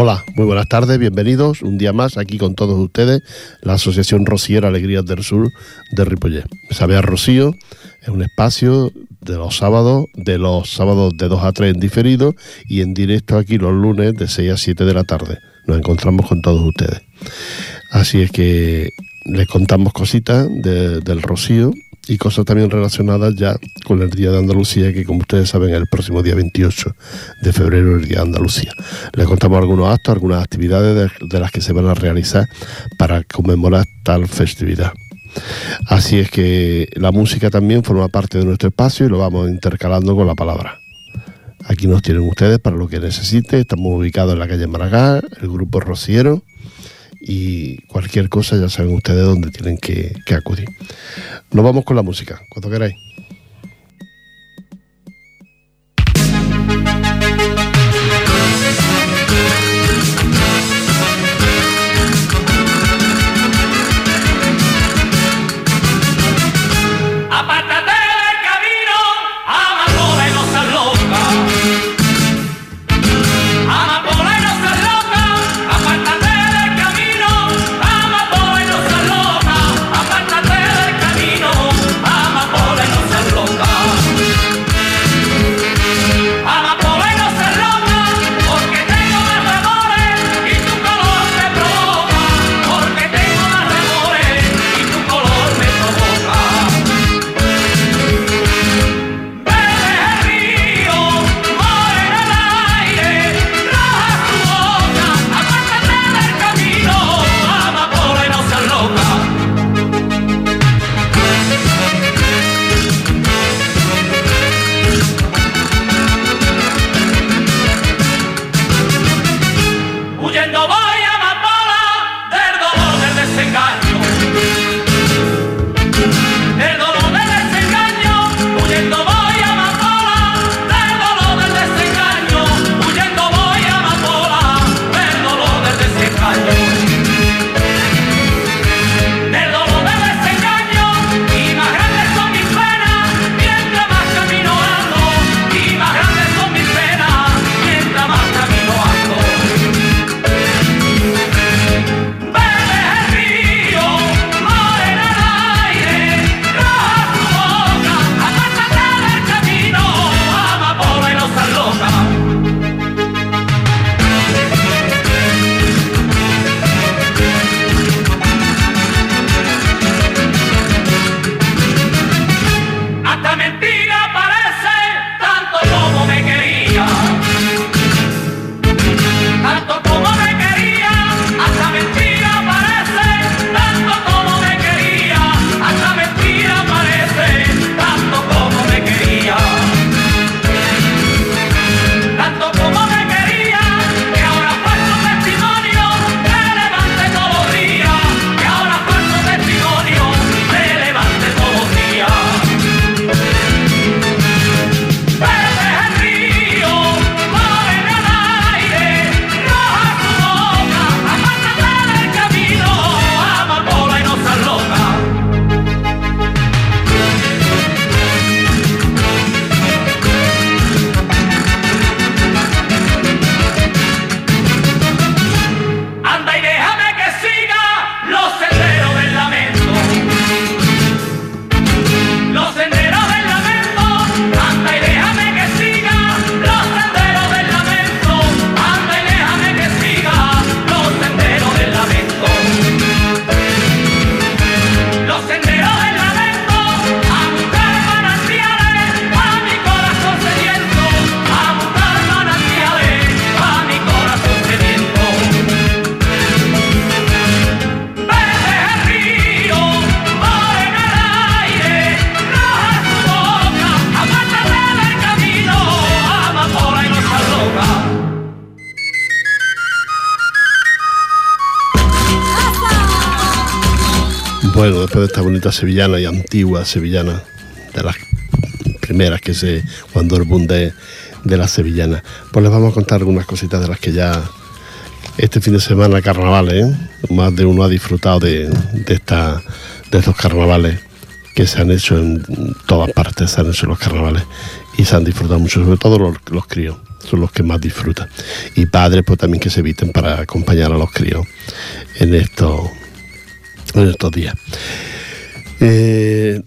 Hola, muy buenas tardes, bienvenidos un día más aquí con todos ustedes, la Asociación Rociera Alegrías del Sur de Ripollet. Sabe Rocío es un espacio de los sábados, de los sábados de 2 a 3 en diferido y en directo aquí los lunes de 6 a 7 de la tarde. Nos encontramos con todos ustedes. Así es que les contamos cositas del Rocío y cosas también relacionadas ya con el Día de Andalucía, que como ustedes saben es el próximo día 28 de febrero, el Día de Andalucía. Les contamos algunos actos, algunas actividades de, las que se van a realizar para conmemorar tal festividad. Así es que la música también forma parte de nuestro espacio y lo vamos intercalando con la palabra. Aquí nos tienen ustedes para lo que necesite. Estamos ubicados en la calle Maragall, el grupo Rociero y cualquier cosa ya saben ustedes dónde tienen que, acudir. Nos vamos con la música, cuando queráis. De esta bonita sevillana y antigua sevillana, de las primeras que se, cuando el boom de, de la sevillana, pues les vamos a contar algunas cositas de las que ya este fin de semana carnavales, ¿eh? más de uno ha disfrutado de, de, esta, de estos carnavales que se han hecho en todas partes, se han hecho los carnavales y se han disfrutado mucho, sobre todo los, los críos, son los que más disfrutan. Y padres pues también que se eviten para acompañar a los críos en estos, en estos días. Eh,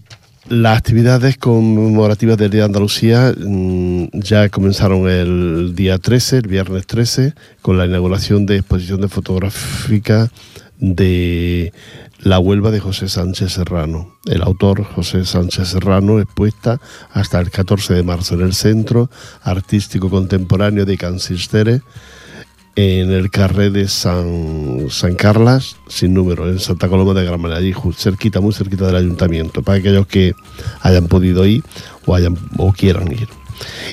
las actividades conmemorativas del Día de Andalucía mm, ya comenzaron el día 13, el viernes 13, con la inauguración de exposición de fotográfica de La Huelva de José Sánchez Serrano. El autor José Sánchez Serrano expuesta hasta el 14 de marzo en el Centro Artístico Contemporáneo de Cansistere en el carré de San, San Carlas, sin número, en Santa Coloma de Granada, allí cerquita, muy cerquita del ayuntamiento, para aquellos que hayan podido ir o, hayan, o quieran ir.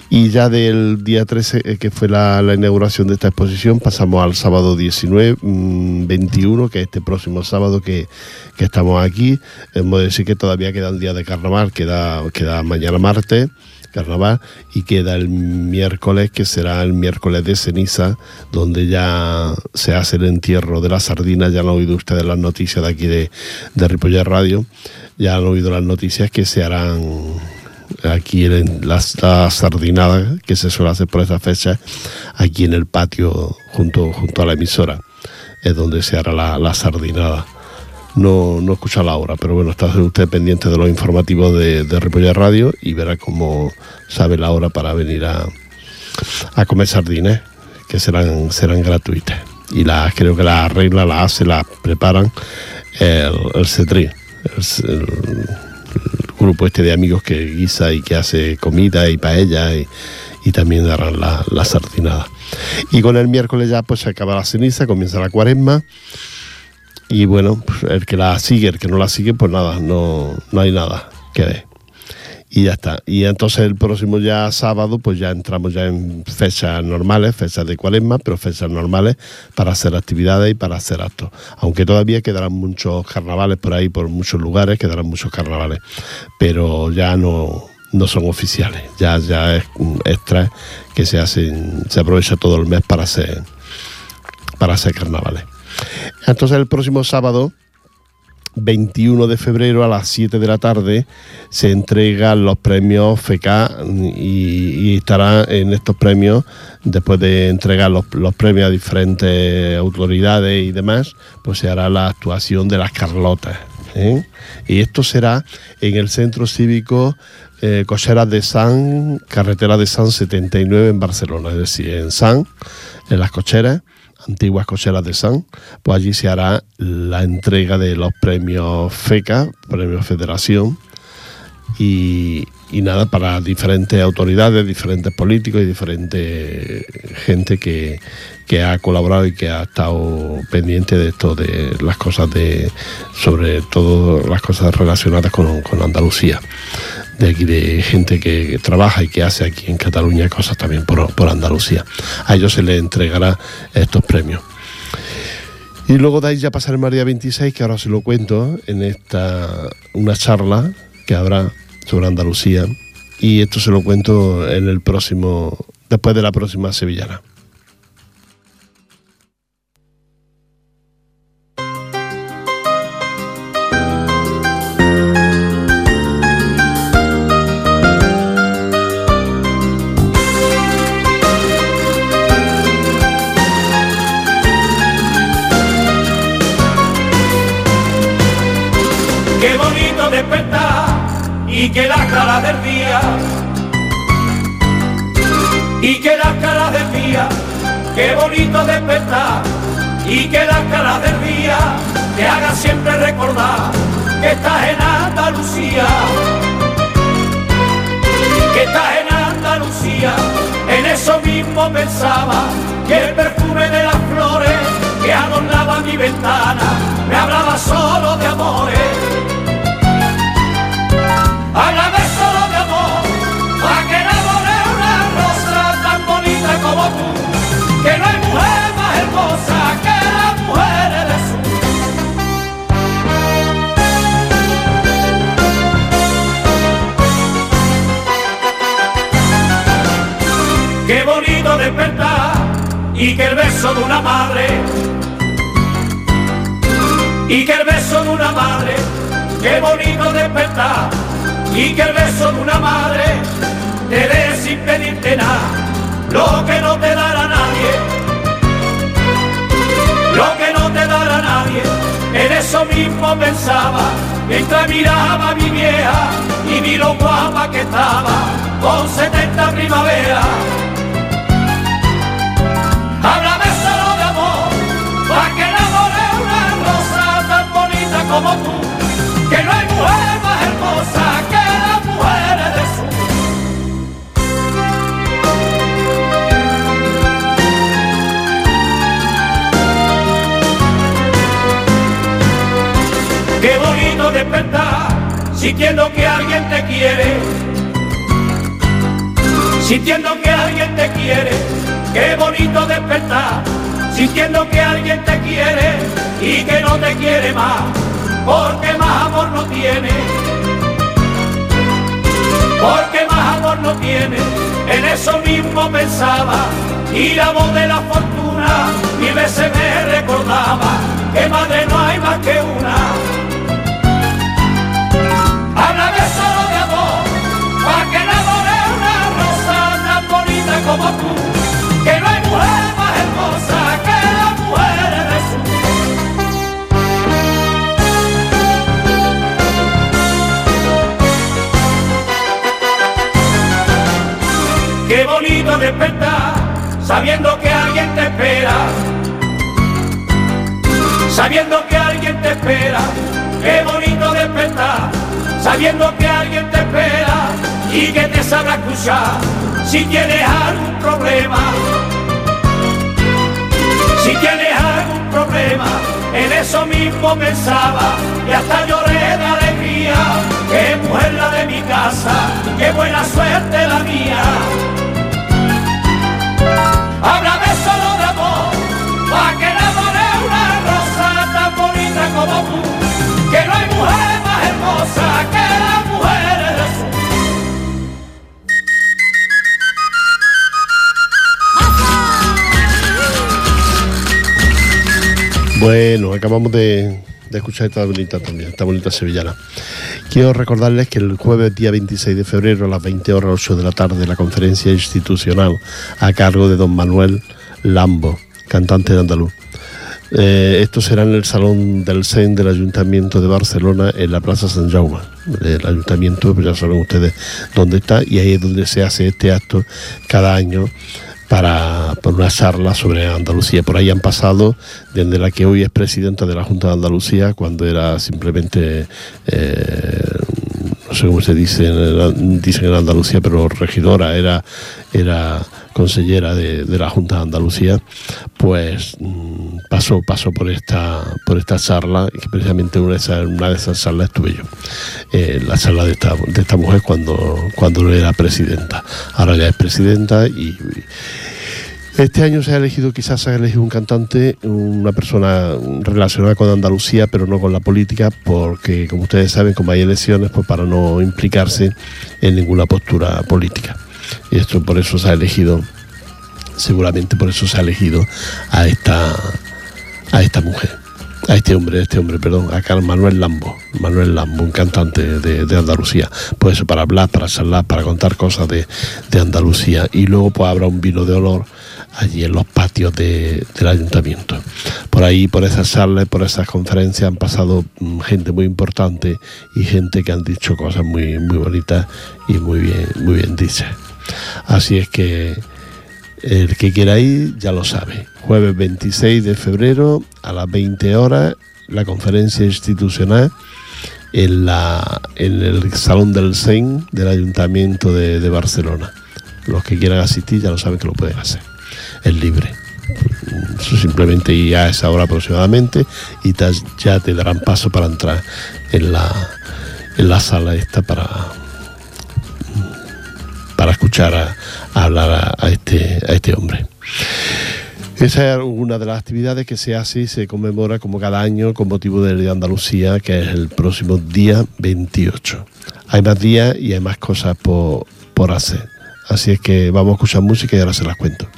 Y ya del día 13, eh, que fue la, inauguración de esta exposición, pasamos al sábado 19, 21, mm, que es este próximo sábado que, que estamos aquí. Hemos de decir que todavía queda un día de carnaval, queda, queda mañana martes carnaval y queda el miércoles que será el miércoles de ceniza donde ya se hace el entierro de la sardina. Ya han oído ustedes las noticias de aquí de, de Radio. Ya han oído las noticias que se harán aquí en la, sardinada que se suele hacer por esa fecha aquí en el patio junto, junto a la emisora. Es donde se hará la, la sardinada no, no escucha la hora, pero bueno, está usted pendiente de los informativos de, de Radio y verá cómo sabe la hora para venir a, a comer sardines, que serán, serán gratuitas. Y las, creo que las arregla, las hace, las preparan el, el CETRI, el, grupo este de amigos que guisa y que hace comida y paella y, y también darán la, la sardinada. Y con el miércoles ya pues se acaba la ceniza, comienza la cuaresma y bueno, pues, el que la sigue, el que no la sigue, pues nada, no, no hay nada que ver. Y ya está. Y entonces el próximo ya sábado, pues ya entramos ya en fechas normales, fechas de cuaresma, pero fechas normales para hacer actividades y para hacer actos. Aunque todavía quedarán muchos carnavales por ahí, por muchos lugares, quedarán muchos carnavales. Pero ya no, no son oficiales. Ya, ya es extra que se hacen, se aprovecha todo el mes para hacer, para hacer carnavales. Entonces el próximo sábado, 21 de febrero a las 7 de la tarde, se entregan los premios FK y, estará en estos premios, después de entregar los, premios a diferentes autoridades y demás, pues se hará la actuación de las Carlotas. ¿eh? Y esto será en el Centro Cívico eh, Cocheras de San, carretera de San 79 en Barcelona, es decir, en San, en las cocheras antiguas cocheras de San, pues allí se hará la entrega de los premios FECA, premios Federación, y, nada, para diferentes autoridades, diferentes políticos y diferente gente que, ha colaborado y que ha estado pendiente de esto, de las cosas de, sobre todo las cosas relacionadas con, con Andalucía de aquí de gente que trabaja y que hace aquí en Cataluña cosas también por, por Andalucía. A ellos se les entregará estos premios. Y luego de ahí ya pasaremos al día 26, que ahora se lo cuento, en esta una charla que habrá sobre Andalucía. Y esto se lo cuento en el próximo, después de la próxima sevillana. Y que las caras del día y que las caras del día qué bonito despertar y que las caras del día te haga siempre recordar que estás en Andalucía que estás en Andalucía en eso mismo pensaba que el perfume de las beso de una madre. Y que el beso de una madre qué bonito despertar. Y que el beso de una madre te dé sin pedirte nada. Lo que no te dará nadie, lo que no te dará nadie, en eso mismo pensaba, mientras miraba a mi vieja y vi lo guapa que estaba, con 70 primavera. Como tú, que no hay mujer más hermosa que las mujeres de su. Qué bonito despertar, sintiendo que alguien te quiere, sintiendo que alguien te quiere, qué bonito despertar, sintiendo que alguien te quiere y que no te quiere más, porque más amor no tiene, en eso mismo pensaba, y la voz de la fortuna mil veces me recordaba, que madre no hay más que una. Despertar, sabiendo que alguien te espera, sabiendo que alguien te espera, qué bonito despertar, sabiendo que alguien te espera y que te sabrá escuchar si tienes algún problema. Si tienes algún problema, en eso mismo pensaba y hasta lloré de alegría. Qué mujer la de mi casa, qué buena suerte la mía. Háblame solo de amor, pa' que enamore una rosa tan bonita como tú. Que no hay mujer más hermosa que las mujeres de. Bueno, acabamos de escuchar esta bonita también, esta bonita sevillana. Quiero recordarles que el jueves día 26 de febrero a las 20 horas 8 de la tarde la conferencia institucional a cargo de don Manuel Lambo, cantante de andaluz. Eh, esto será en el Salón del CEN del Ayuntamiento de Barcelona, en la Plaza San Jaume. El ayuntamiento, ya saben ustedes dónde está, y ahí es donde se hace este acto cada año para, por una charla sobre Andalucía. Por ahí han pasado desde la que hoy es presidenta de la Junta de Andalucía, cuando era simplemente, eh, no sé cómo se dice, en- dicen en Andalucía, pero regidora, era, era consellera de, de la Junta de Andalucía, pues mm, pasó, pasó por esta, por esta charla, y precisamente una de esas, una de esas charlas estuve yo, eh, la charla de esta, de esta mujer cuando, cuando era presidenta. Ahora ya es presidenta y, este año se ha elegido, quizás se ha elegido un cantante, una persona relacionada con Andalucía, pero no con la política, porque como ustedes saben, como hay elecciones, pues para no implicarse en ninguna postura política. Y esto por eso se ha elegido, seguramente por eso se ha elegido a esta, a esta mujer. A este hombre, a este hombre, perdón, a Carlos Manuel Lambo, Manuel Lambo, un cantante de, de Andalucía. Pues para hablar, para charlar, para contar cosas de Andalucía. Y luego pues habrá un vino de olor allí en los patios de- del ayuntamiento. Por ahí, por esas charlas, por esas conferencias han pasado mm, gente muy importante y gente que han dicho cosas muy, muy bonitas y muy bien, muy bien dichas. Así es que el que quiera ir ya lo sabe. Jueves 26 de febrero a las 20 horas, la conferencia institucional en, la, en el Salón del Sen del Ayuntamiento de Barcelona. Los que quieran asistir ya lo saben que lo pueden hacer. Es libre. Simplemente ir a esa hora aproximadamente y te- ya te darán paso para entrar en la, en la sala esta para, para escuchar a, hablar a, este, a este hombre. Esa es una de las actividades que se hace y se conmemora como cada año con motivo de Andalucía, que es el próximo día 28. Hay más días y hay más cosas por, por hacer. Así es que vamos a escuchar música y ahora se las cuento.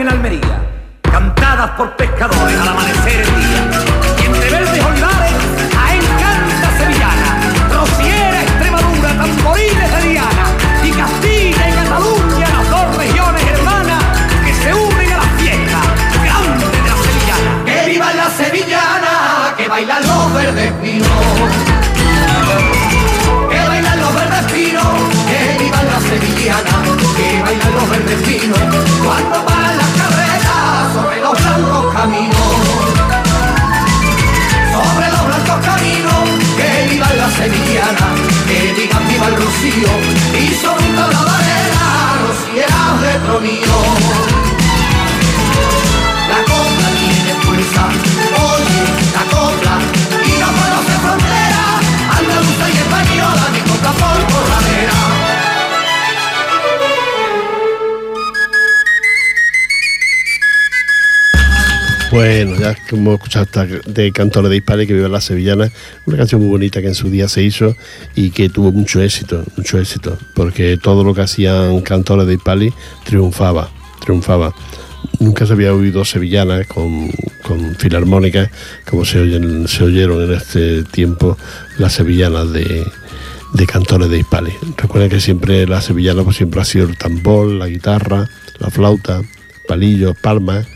En Almería, Ya hemos de Cantores de Hispania que vive la Sevillana, una canción muy bonita que en su día se hizo y que tuvo mucho éxito, mucho éxito, porque todo lo que hacían Cantores de Hispali triunfaba, triunfaba. Nunca se había oído sevillanas con, con filarmónicas como se, oyen, se oyeron en este tiempo las sevillanas de, de cantores de Hispali. Recuerden que siempre la sevillana pues siempre ha sido el tambor, la guitarra, la flauta, palillos, palmas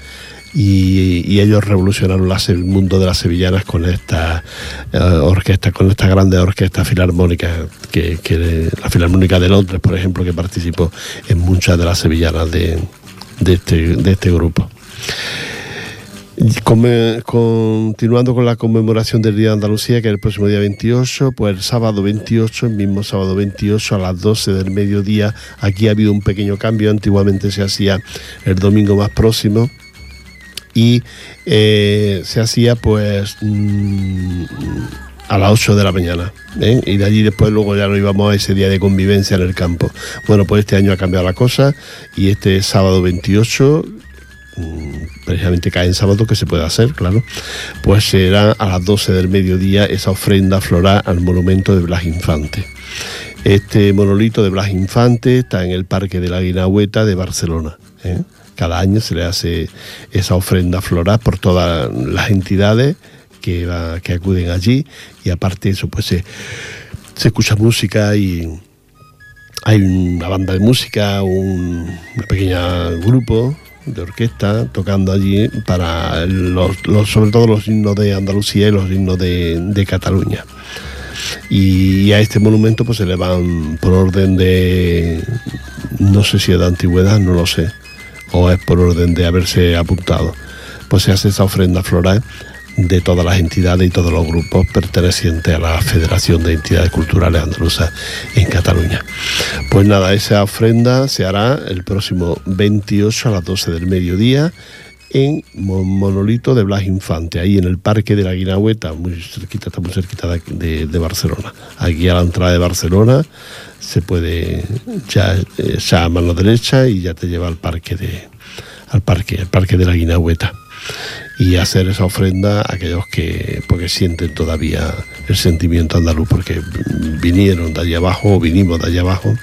y, ellos revolucionaron el mundo de las sevillanas con esta eh, orquesta, con esta grande orquesta filarmónica, que, la Filarmónica de Londres, por ejemplo, que participó en muchas de las sevillanas de, este, este, grupo. continuando con la conmemoración del Día de Andalucía, que es el próximo día 28, pues el sábado 28, el mismo sábado 28 a las 12 del mediodía, aquí ha habido un pequeño cambio, antiguamente se hacía el domingo más próximo, y eh, se hacía pues mm, a las 8 de la mañana. ¿eh? Y de allí después luego ya nos íbamos a ese día de convivencia en el campo. Bueno, pues este año ha cambiado la cosa y este sábado 28 mm, precisamente cae en sábado que se puede hacer, claro, pues será a las 12 del mediodía esa ofrenda floral al monumento de Blas Infante. Este monolito de Blas Infante está en el Parque de la Guinahueta de Barcelona. ¿eh? Cada año se le hace esa ofrenda floral por todas las entidades que, acuden allí y aparte eso pues se, escucha música y hay una banda de música, un, pequeño grupo de orquesta tocando allí para los, sobre todo los himnos de Andalucía y los himnos de, de Cataluña. Y a este monumento pues se le van por orden de, no sé si de antigüedad, no lo sé, o es por orden de haberse apuntado, pues se hace esa ofrenda floral de todas las entidades y todos los grupos pertenecientes a la Federación de Entidades Culturales Andaluzas en Cataluña. Pues nada, esa ofrenda se hará el próximo 28 a las 12 del mediodía en Monolito de Blas Infante, ahí en el Parque de la Guinahueta, muy cerquita, está muy cerquita de, Barcelona. Aquí a la entrada de Barcelona se puede ya, eh, ya a mano derecha y ya te lleva al parque de al parque, al parque de la Guinahueta y hacer esa ofrenda a aquellos que porque sienten todavía el sentimiento andaluz porque vinieron de allá abajo o vinimos de allá abajo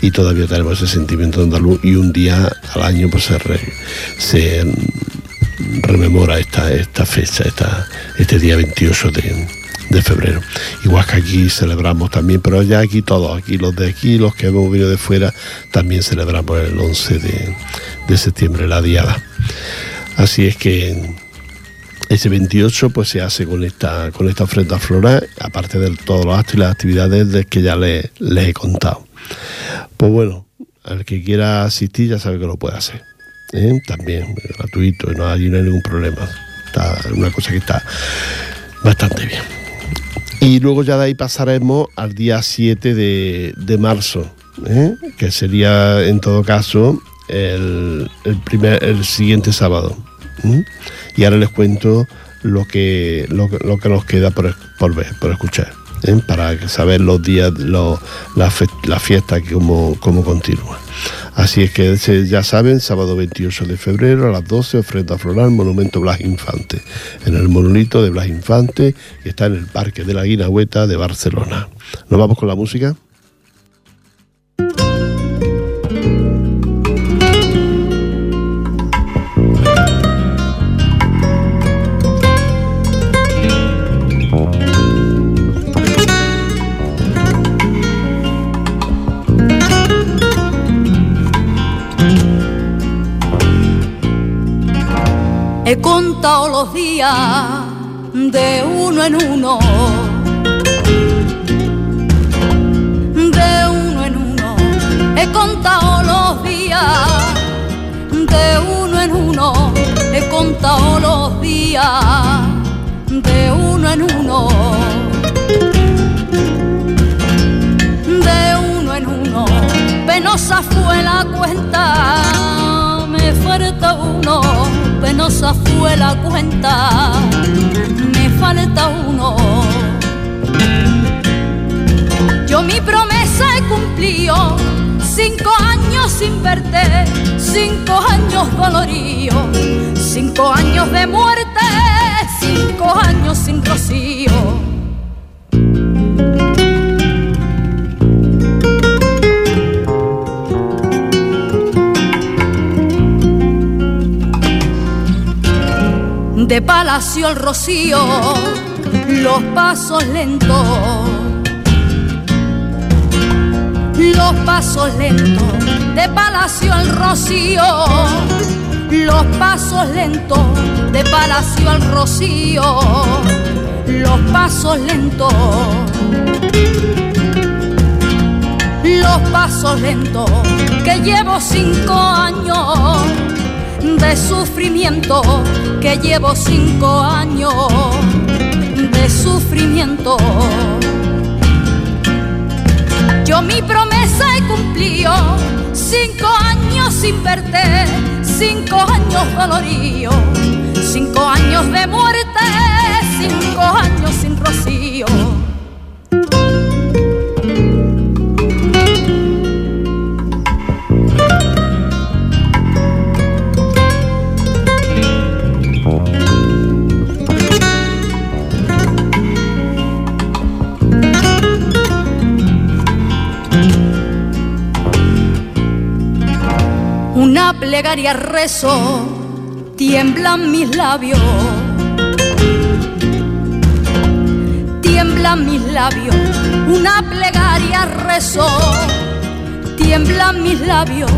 y todavía tenemos ese sentimiento andaluz y un día al año pues se, se rememora esta, esta fecha, esta, este día 28 de, de febrero. Igual que aquí celebramos también, pero ya aquí todos, aquí los de aquí, los que hemos venido de fuera, también celebramos el 11 de, de septiembre, la diada. Así es que ese 28 pues se hace con esta, con esta ofrenda floral, aparte de todos los actos y las actividades de que ya les, he contado. Pues bueno, al que quiera asistir ya sabe que lo puede hacer. ¿eh? También gratuito, no, hay ningún problema. Está una cosa que está bastante bien. Y luego ya de ahí pasaremos al día 7 de, marzo, ¿eh? que sería en todo caso el, primer, el siguiente sábado. Y ahora les cuento lo que, lo, que nos queda por, por ver, por escuchar, ¿eh? para saber los días, la, fiesta que como, continúa. Así es que ya saben, sábado 28 de febrero a las 12, ofrenda floral, Monumento Blas Infante, en el monolito de Blas Infante, que está en el Parque de la Guinahueta de Barcelona. ¿Nos vamos con la música? He contado los días de uno en uno. De uno en uno. He contado los días de uno en uno. He contado los días de uno en uno. De uno en uno. Penosa fue la cuenta. Me falta uno penosa fue la cuenta, me falta uno. Yo mi promesa he cumplido, cinco años sin verte, cinco años dolorío, cinco años de muerte, cinco años sin rocío. De palacio al rocío, los pasos lentos, los pasos lentos, de palacio al rocío, los pasos lentos, de palacio al rocío, los pasos lentos. Los pasos lentos que llevo cinco años de sufrimiento que llevo cinco años. De sufrimiento. Yo mi promesa he cumplido, cinco años sin verte, cinco años dolorío, cinco años de muerte, cinco años sin rocío. Plegaria rezo, tiemblan mis labios. Tiemblan mis labios, una plegaria rezo. Tiemblan mis labios,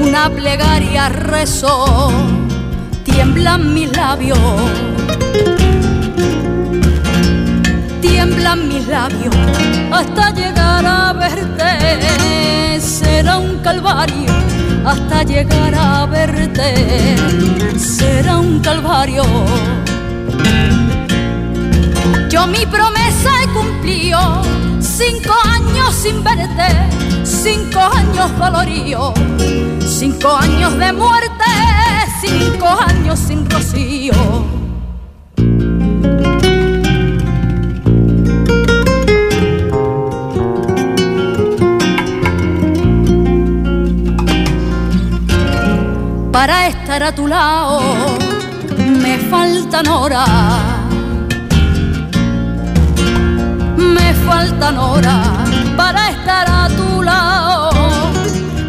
una plegaria rezo. Tiemblan mis labios. Tiemblan mis labios hasta llegar a verte. Será un calvario hasta llegar a verte. Será un calvario. Yo mi promesa he cumplido, cinco años sin verte, cinco años dolorío, cinco años de muerte, cinco años sin rocío. Para estar a tu lado. Me faltan horas, me faltan horas para estar a tu lado,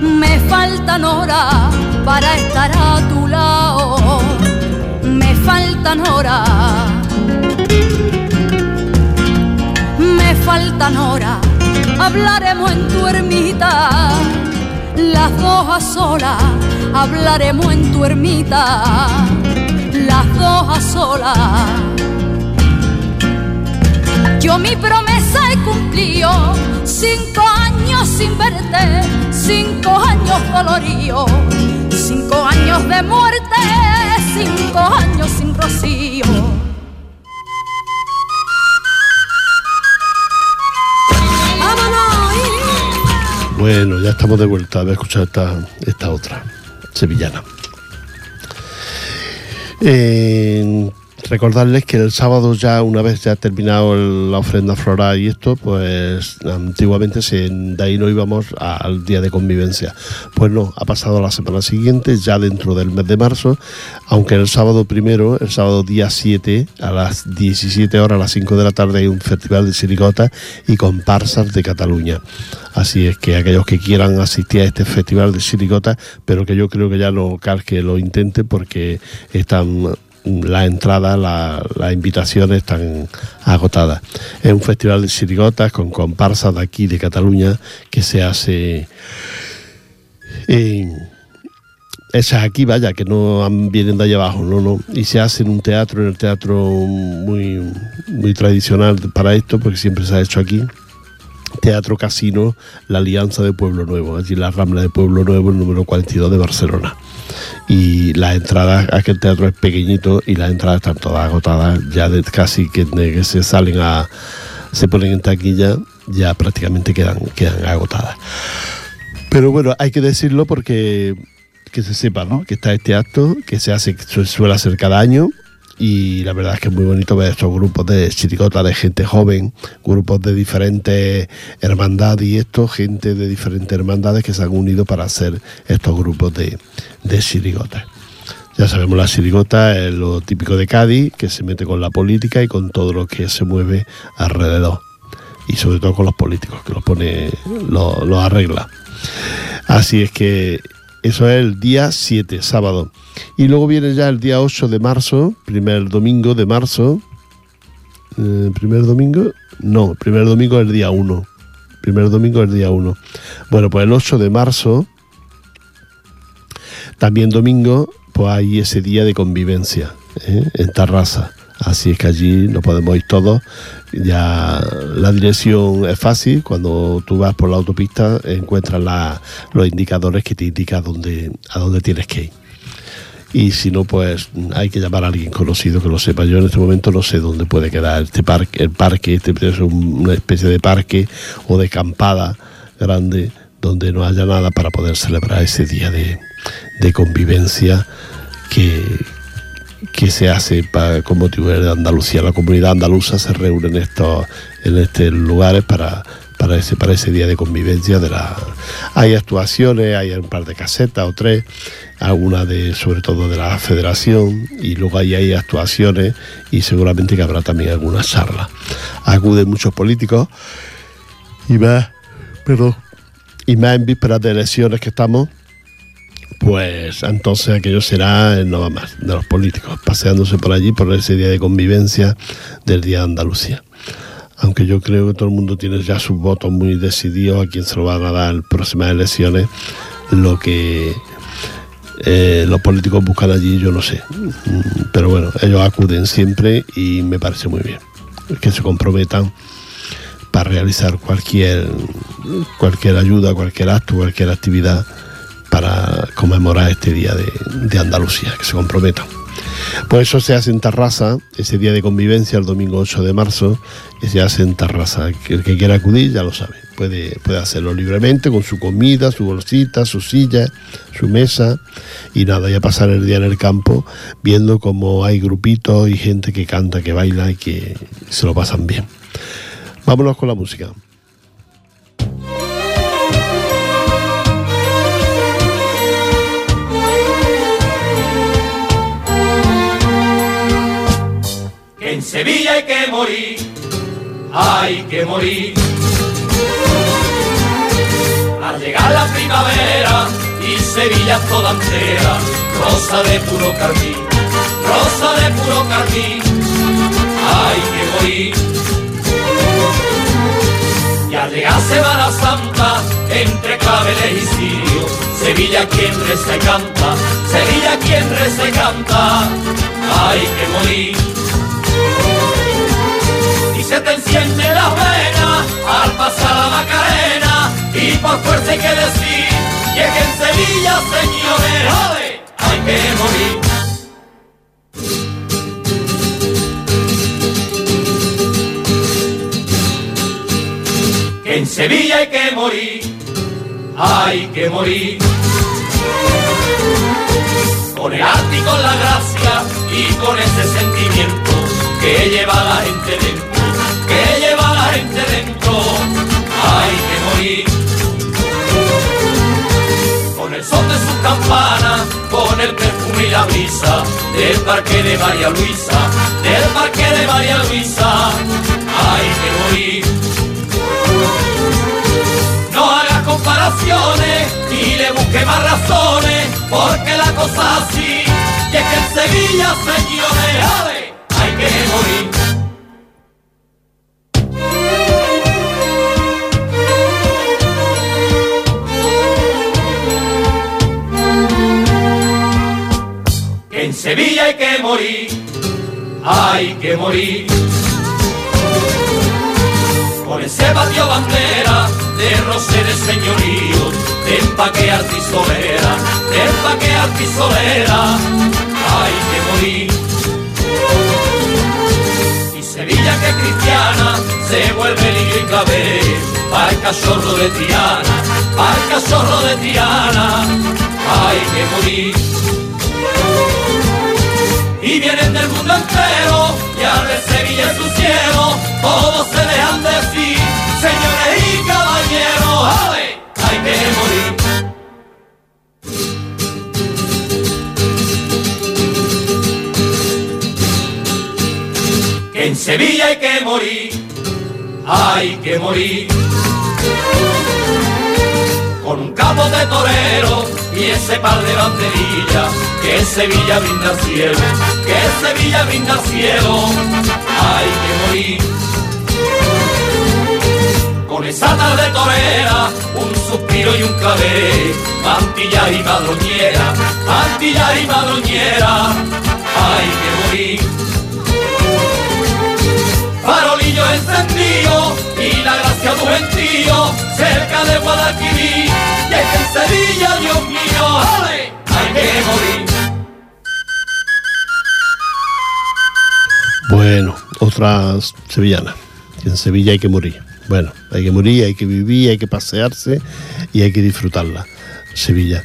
me faltan horas para estar a tu lado, me faltan horas. Nora, hablaremos en tu ermita, las dos a solas, hablaremos en tu ermita, las dos a solas. Yo mi promesa he cumplido, cinco años sin verte, cinco años doloridos, cinco años de muerte, cinco años sin rocío. Bueno, ya estamos de vuelta a escuchar esta, esta otra, sevillana. Eh, recordarles que el sábado ya, una vez ya terminado la ofrenda floral y esto, pues antiguamente se, de ahí no íbamos al día de convivencia. Pues no, ha pasado la semana siguiente, ya dentro del mes de marzo, aunque el sábado primero, el sábado día 7, a las 17 horas, a las 5 de la tarde, hay un festival de sirigota y comparsas de Cataluña. Así es que aquellos que quieran asistir a este festival de sirigota, pero que yo creo que ya no que lo intenten porque están la entrada, las la invitaciones están agotadas. Es un festival de sirigotas con comparsas de aquí, de Cataluña, que se hace en... Esas aquí, vaya, que no vienen de allá abajo, no, no. Y se hace en un teatro, en el teatro muy, muy tradicional para esto, porque siempre se ha hecho aquí. Teatro Casino, la Alianza de Pueblo Nuevo, allí la Rambla de Pueblo Nuevo, el número 42 de Barcelona y las entradas, aquel teatro es pequeñito y las entradas están todas agotadas, ya casi que, se salen a, se ponen en taquilla, ya prácticamente quedan, quedan agotadas. Pero bueno, hay que decirlo porque que se sepa, ¿no? Que está este acto que se hace, suele hacer cada año y la verdad es que es muy bonito ver estos grupos de chiricota, de gente joven, grupos de diferentes hermandades y esto, gente de diferentes hermandades que se han unido para hacer estos grupos de, de chirigotas. Ya sabemos, la chirigota es lo típico de Cádiz, que se mete con la política y con todo lo que se mueve alrededor. Y sobre todo con los políticos, que los pone, lo arregla. Así es que eso es el día 7, sábado. Y luego viene ya el día 8 de marzo, primer domingo de marzo. Eh, ¿Primer domingo? No, primer domingo es el día 1. Primer domingo es el día 1. Bueno, pues el 8 de marzo, también domingo, pues hay ese día de convivencia ¿eh? en Tarrasa. Así es que allí nos podemos ir todos. Ya la dirección es fácil. Cuando tú vas por la autopista encuentras los indicadores que te indican dónde, a dónde tienes que ir. Y si no, pues hay que llamar a alguien conocido que lo sepa. Yo en este momento no sé dónde puede quedar este parque. El parque, este es una especie de parque o de campada grande donde no haya nada para poder celebrar ese día de, de convivencia que, que se hace para, con motivo de Andalucía. La comunidad andaluza se reúne en estos, en estos lugares para, para, ese, para ese día de convivencia. De la, hay actuaciones, hay un par de casetas o tres, algunas de, sobre todo de la federación, y luego ahí hay actuaciones y seguramente que habrá también algunas charlas. Acuden muchos políticos y más, pero, y más en vísperas de elecciones que estamos pues entonces aquello será no va más de los políticos, paseándose por allí por ese día de convivencia del Día de Andalucía. Aunque yo creo que todo el mundo tiene ya sus votos muy decididos a quién se lo van a dar en próximas elecciones, lo que eh, los políticos buscan allí, yo no sé. Pero bueno, ellos acuden siempre y me parece muy bien que se comprometan para realizar cualquier, cualquier ayuda, cualquier acto, cualquier actividad para conmemorar este día de, Andalucía, que se comprometan. Pues eso se hace en Tarrasa, ese día de convivencia, el domingo 8 de marzo, se hace en Tarrasa. El que quiera acudir ya lo sabe, puede, puede hacerlo libremente con su comida, su bolsita, su silla, su mesa, y nada, ya pasar el día en el campo viendo cómo hay grupitos y gente que canta, que baila y que se lo pasan bien. Vámonos con la música. En Sevilla hay que morir, hay que morir. Al llegar la primavera y Sevilla toda entera, rosa de puro carmín, rosa de puro carmín, hay que morir. al llegar Semana Santa, entre claveles y sirios, Sevilla quien reza y canta, Sevilla quien reza y canta, hay que morir. Te enciende la venas al pasar la Macarena, y por fuerza hay que decir, y que en Sevilla, señores, hay que morir. En Sevilla hay que morir, hay que morir. Con el arte y con la gracia y con ese sentimiento que lleva la gente dentro, hay que morir. Con el son de sus campanas, con el perfume y la brisa del parque de María Luisa, del parque de María Luisa, hay que morir comparaciones y le busque más razones, porque la cosa así, y es que en Sevilla, señores, hay que morir. En Sevilla hay que morir, hay que morir. Con ese patio bandera de roce de señorío, de empaquear tisolera, de empaquear tisolera, hay que morir. Y Sevilla que cristiana se vuelve niño y clave, para el cachorro de Triana, para el cachorro de Triana, hay que morir. Y vienen del mundo entero, y al Sevilla en su cielo, todos se dejan decir, señores y hay que morir. Que en Sevilla hay que morir, hay que morir. Con un campo de torero y ese par de banderillas, que Sevilla brinda cielo, que Sevilla brinda cielo, hay que morir con esa tarde torera, un suspiro y un clave, mantilla y madroñera, mantilla y madroñera, hay que morir. Y la gracia cerca de Guadalquivir, y es que en Sevilla, Dios mío, hay que morir. Bueno, otras sevillanas. En Sevilla hay que morir. Bueno, hay que morir, hay que vivir, hay que pasearse y hay que disfrutarla. Sevilla.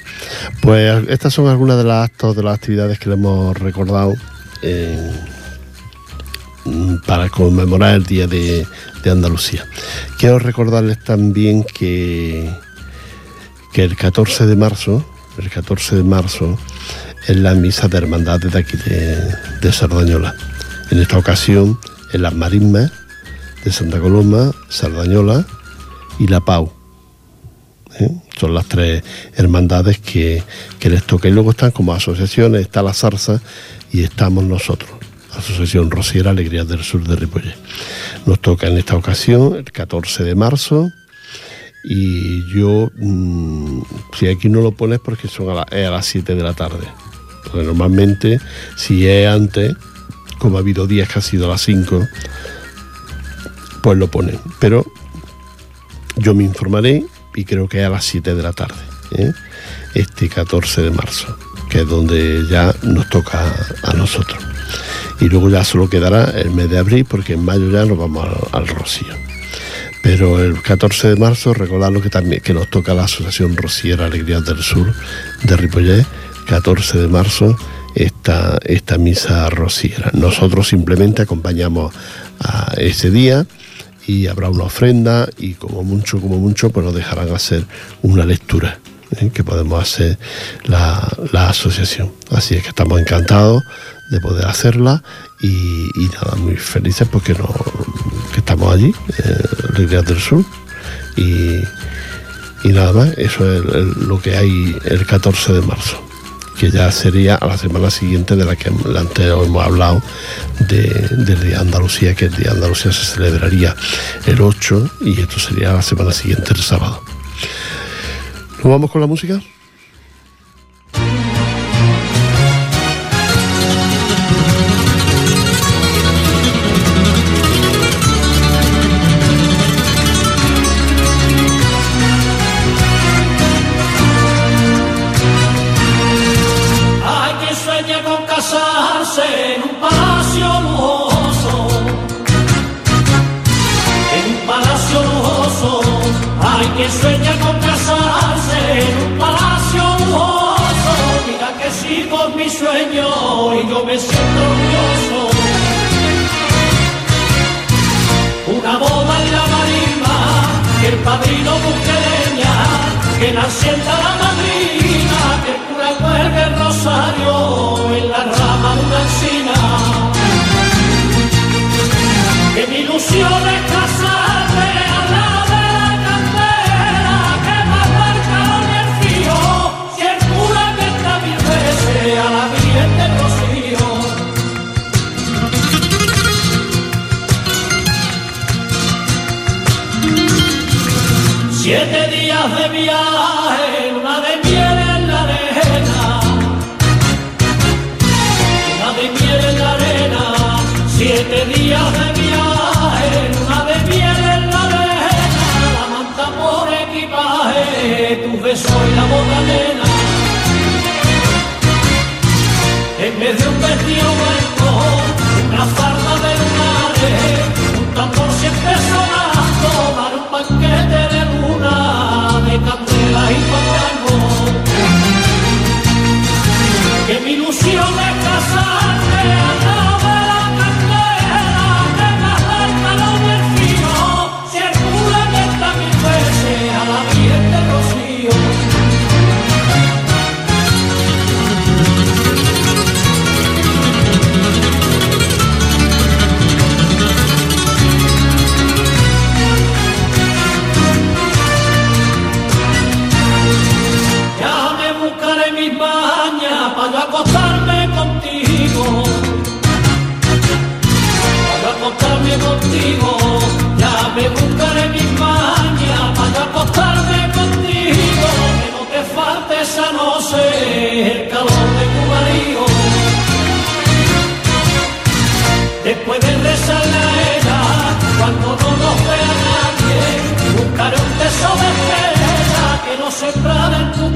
Pues estas son algunas de las actos, de las actividades que le hemos recordado para conmemorar el Día de, Andalucía. Quiero recordarles también que, que el 14 de marzo, el 14 de marzo, es la misa de hermandad de aquí de, Sardañola. En esta ocasión, en las marismas, de Santa Coloma, Sardañola y La Pau. ¿eh? Son las tres hermandades que, les toca. Y luego están como asociaciones, está la Zarza y estamos nosotros. Asociación Rociera Alegrías del Sur de Ripollet. Nos toca en esta ocasión el 14 de marzo y yo, mm, si aquí no lo pones porque son a, las 7 de la tarde. Porque normalmente, si es antes, como ha habido días que ha sido a las 5, pues lo ponen. Pero yo me informaré y creo que es a las 7 de la tarde, ¿eh? este 14 de marzo, que es donde ya nos toca a nosotros. Y luego ya solo quedará el mes de abril, porque en mayo ya nos vamos al, Rocío. Pero el 14 de marzo, recordad que también que nos toca la Asociación Rociera Alegrías del Sur de Ripollet, 14 de marzo, esta, esta misa rociera. Nosotros simplemente acompañamos a ese día y habrá una ofrenda y como mucho, como mucho, pues nos dejarán hacer una lectura eh, que podemos hacer la, la, asociación. Así es que estamos encantados de poder hacerla y, nada, muy felices porque no, que estamos allí, eh, Rías del Sur. Y, y nada más, eso es lo que hay el 14 de marzo que ya sería a la semana siguiente de la que antes hemos hablado del Día de Andalucía, que el Día de Andalucía se celebraría el 8 y esto sería la semana siguiente, el sábado. ¿Nos vamos con la música? yo me siento orgulloso. Una boda en la marimba, que el padrino busque que la sienta la madrina, que el cura cuelgue el rosario en la rama de una encina. Que mi ilusión está Hallelujah.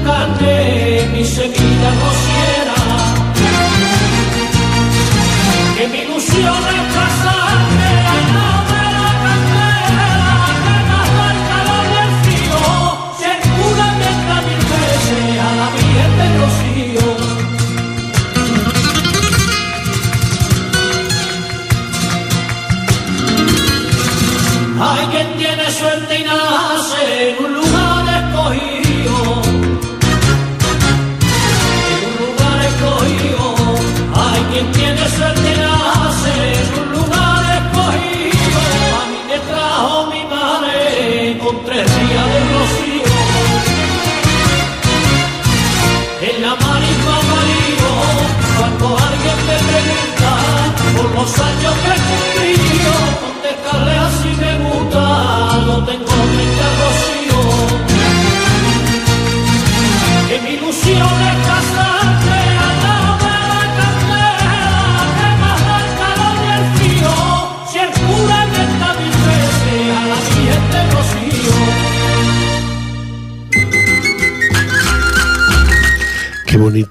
Cante mi semilla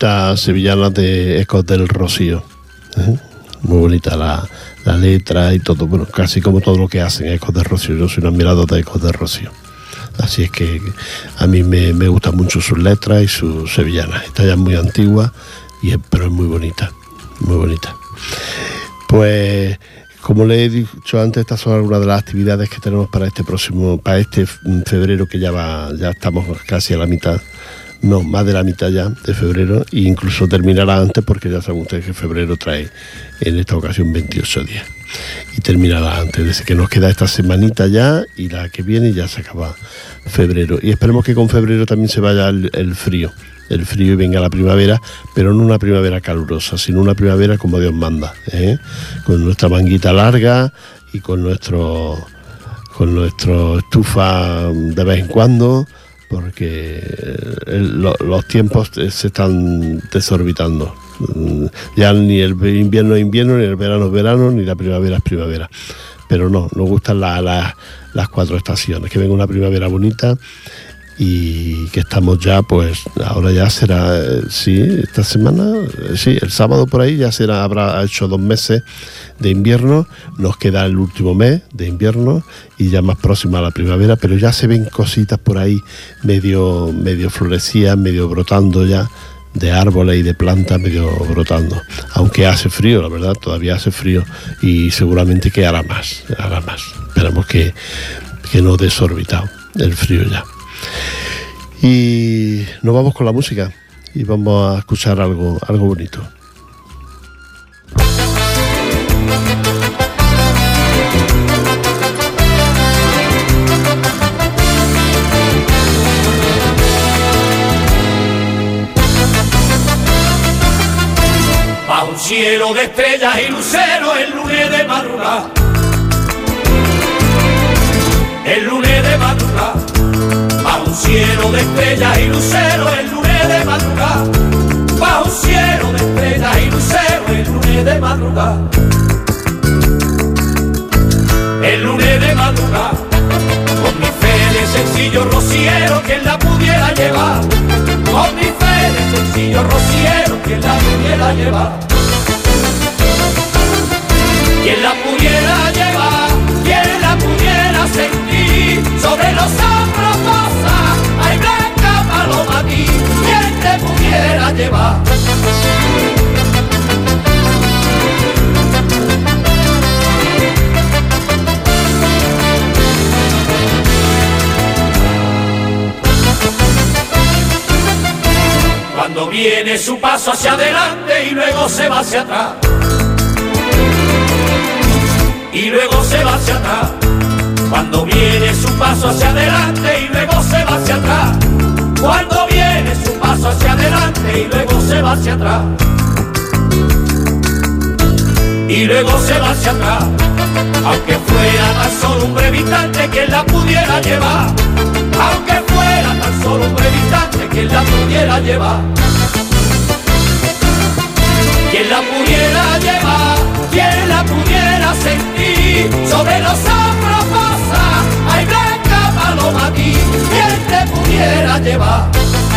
Señoritas Sevillanas de Ecos del Rocío. ¿Eh? Muy bonita la, la, letra y todo, bueno, casi como todo lo que hacen Ecos del Rocío. Yo soy un admirador de Ecos del Rocío. Así es que a mí me, me gustan mucho sus letras y sus sevillanas. Esta ya es muy antigua, y pero es muy bonita, muy bonita. Pues como le he dicho antes, estas son algunas de las actividades que tenemos para este próximo, para este febrero que ya va, ya estamos casi a la mitad no, más de la mitad ya de febrero e incluso terminará antes porque ya saben ustedes que febrero trae en esta ocasión 28 días y terminará antes, desde que nos queda esta semanita ya y la que viene ya se acaba febrero y esperemos que con febrero también se vaya el, frío el frío y venga la primavera, pero no una primavera calurosa, sino una primavera como Dios manda, ¿eh? con nuestra manguita larga y con nuestro con nuestro estufa de vez en cuando, porque los tiempos se están desorbitando. Mm, ya ni el invierno es invierno, ni el verano es verano, ni la primavera es primavera. Pero no, nos gustan las cuatro estaciones, que venga una primavera bonita y que estamos ya, pues ahora ya será, eh, sí, esta semana, eh, sí, el sábado por ahí ya será, habrá hecho dos meses de invierno, nos queda el último mes de invierno y ya más próxima a la primavera, pero ya se ven cositas por ahí medio, medio florecidas, medio brotando ya de árboles y de plantas medio brotando. Aunque hace frío, la verdad, todavía hace frío y seguramente que hará más, hará más. Esperamos que, que no desorbitado el frío ya. Y nos vamos con la música y vamos a escuchar algo, algo bonito. Bajo un cielo de estrellas y lucero el lunes de madrugada. Cielo de estrellas y lucero el lunes de madrugada. Bajo cielo de estrellas y lucero el lunes de madrugada. El lunes de madrugada, con mi fe de sencillo rociero, quien la pudiera llevar. Con mi fe de sencillo rociero, quien la pudiera llevar. Quien la pudiera llevar, quien la pudiera sentir sobre los hombros te pudiera llevar. Cuando viene su paso hacia adelante y luego se va hacia atrás. Y luego se va hacia atrás. Cuando viene su paso hacia adelante y luego se va hacia atrás cuando paso hacia adelante y luego se va hacia atrás. Y luego se va hacia atrás, aunque fuera tan solo un breve instante quien la pudiera llevar. Aunque fuera tan solo un breve instante quien la pudiera llevar. Quien la pudiera llevar, quien la pudiera sentir sobre los hombros pasa, hay blanca paloma aquí te pudiera llevar.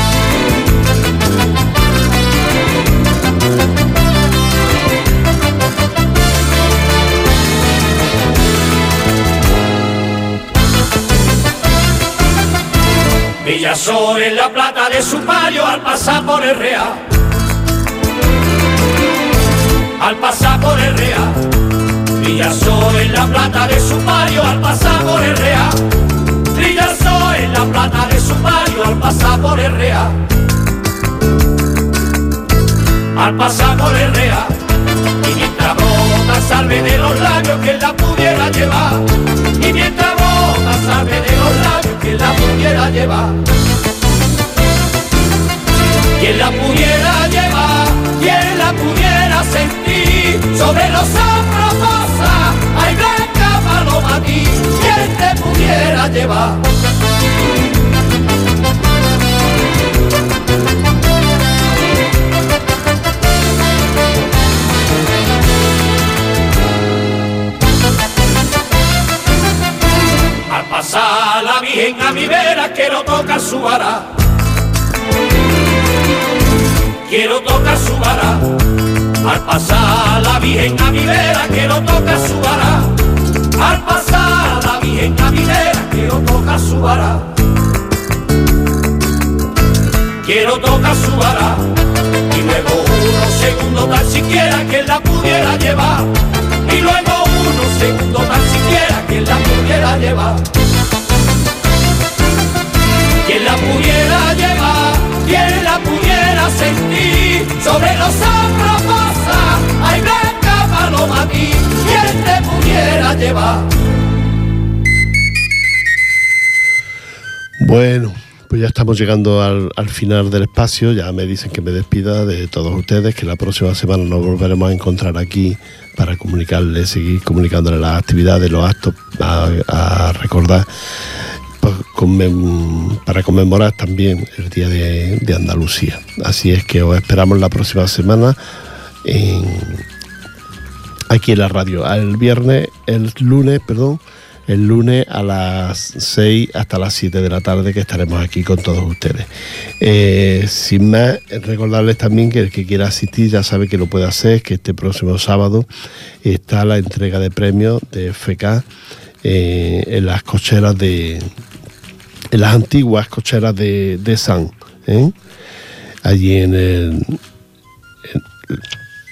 Villasol en la plata de su payo al pasar por el Real. Al pasar por el Real. Villasol en la plata de su payo al pasar por el Real en la plata de su barrio al pasar por el. Al pasar por el Real. Y mientras brota salve de los labios que la pudiera llevar. Y mientras brota salve de los labios que la pudiera llevar. Quien la pudiera llevar, quien la pudiera sentir sobre los hombros posa, hay blanca paloma quien te pudiera llevar. Virgen a mi vera quiero tocar su vara. Quiero tocar su vara. Al pasar la Virgen a mi vera quiero tocar su vara. Al pasar la Virgen a mi vera quiero tocar su vara. Quiero tocar su vara y luego unos segundos tan siquiera que la pudiera llevar. Y luego unos segundos tan siquiera que la pudiera llevar. Pudiera llevar quien la pudiera sentir, sobre los hombros posa, hay blanca paloma ti, quien te pudiera llevar. Bueno, pues ya estamos llegando al, final del espacio, ya me dicen que me despida de todos ustedes, que la próxima semana nos volveremos a encontrar aquí para comunicarles, seguir comunicándoles las actividades, los actos, a, recordar, para conmemorar también el Día de, Andalucía. Así es que os esperamos la próxima semana aquí en la radio, el viernes, el lunes, perdón el lunes a las 6 hasta las 7 de la tarde que estaremos aquí con todos ustedes. Eh, sin más, recordarles también que el que quiera asistir ya sabe que lo puede hacer, que este próximo sábado está la entrega de premios de FK eh, en las cocheras de... en las antiguas cocheras de, San, ¿eh? allí en el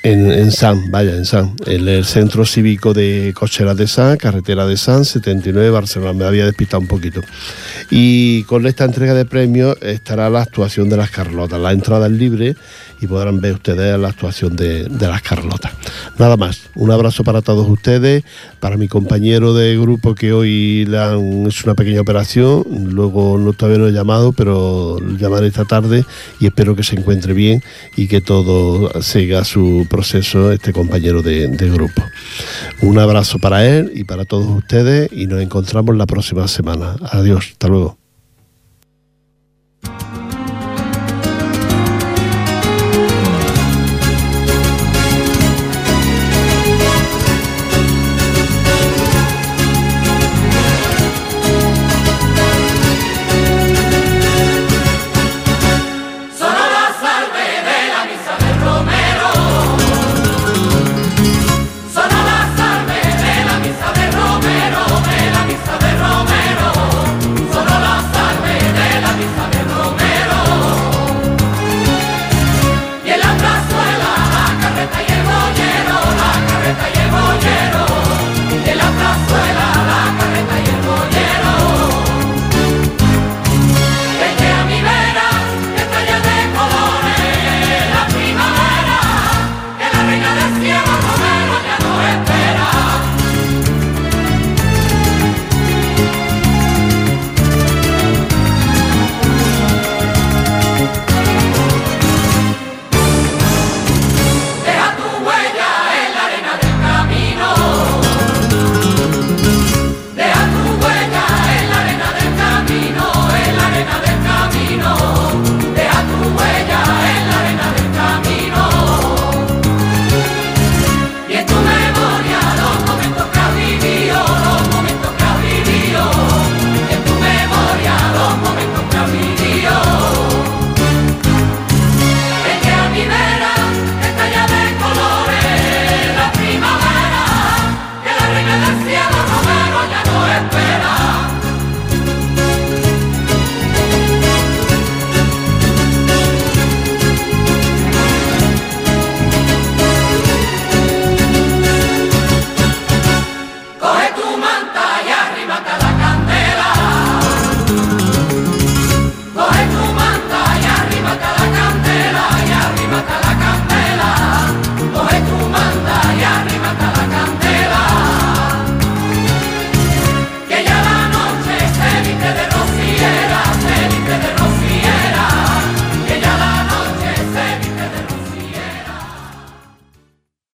en, San, vaya, en San, en el centro cívico de Cocheras de San, carretera de San, 79 Barcelona, me había despistado un poquito. Y con esta entrega de premios estará la actuación de las Carlotas. La entrada es libre y podrán ver ustedes la actuación de, las Carlotas. Nada más, un abrazo para todos ustedes, para mi compañero de grupo que hoy le han hecho una pequeña operación, luego no, todavía no he llamado, pero llamaré esta tarde y espero que se encuentre bien y que todo siga su proceso este compañero de, de grupo. Un abrazo para él y para todos ustedes y nos encontramos la próxima semana. Adiós, hasta luego.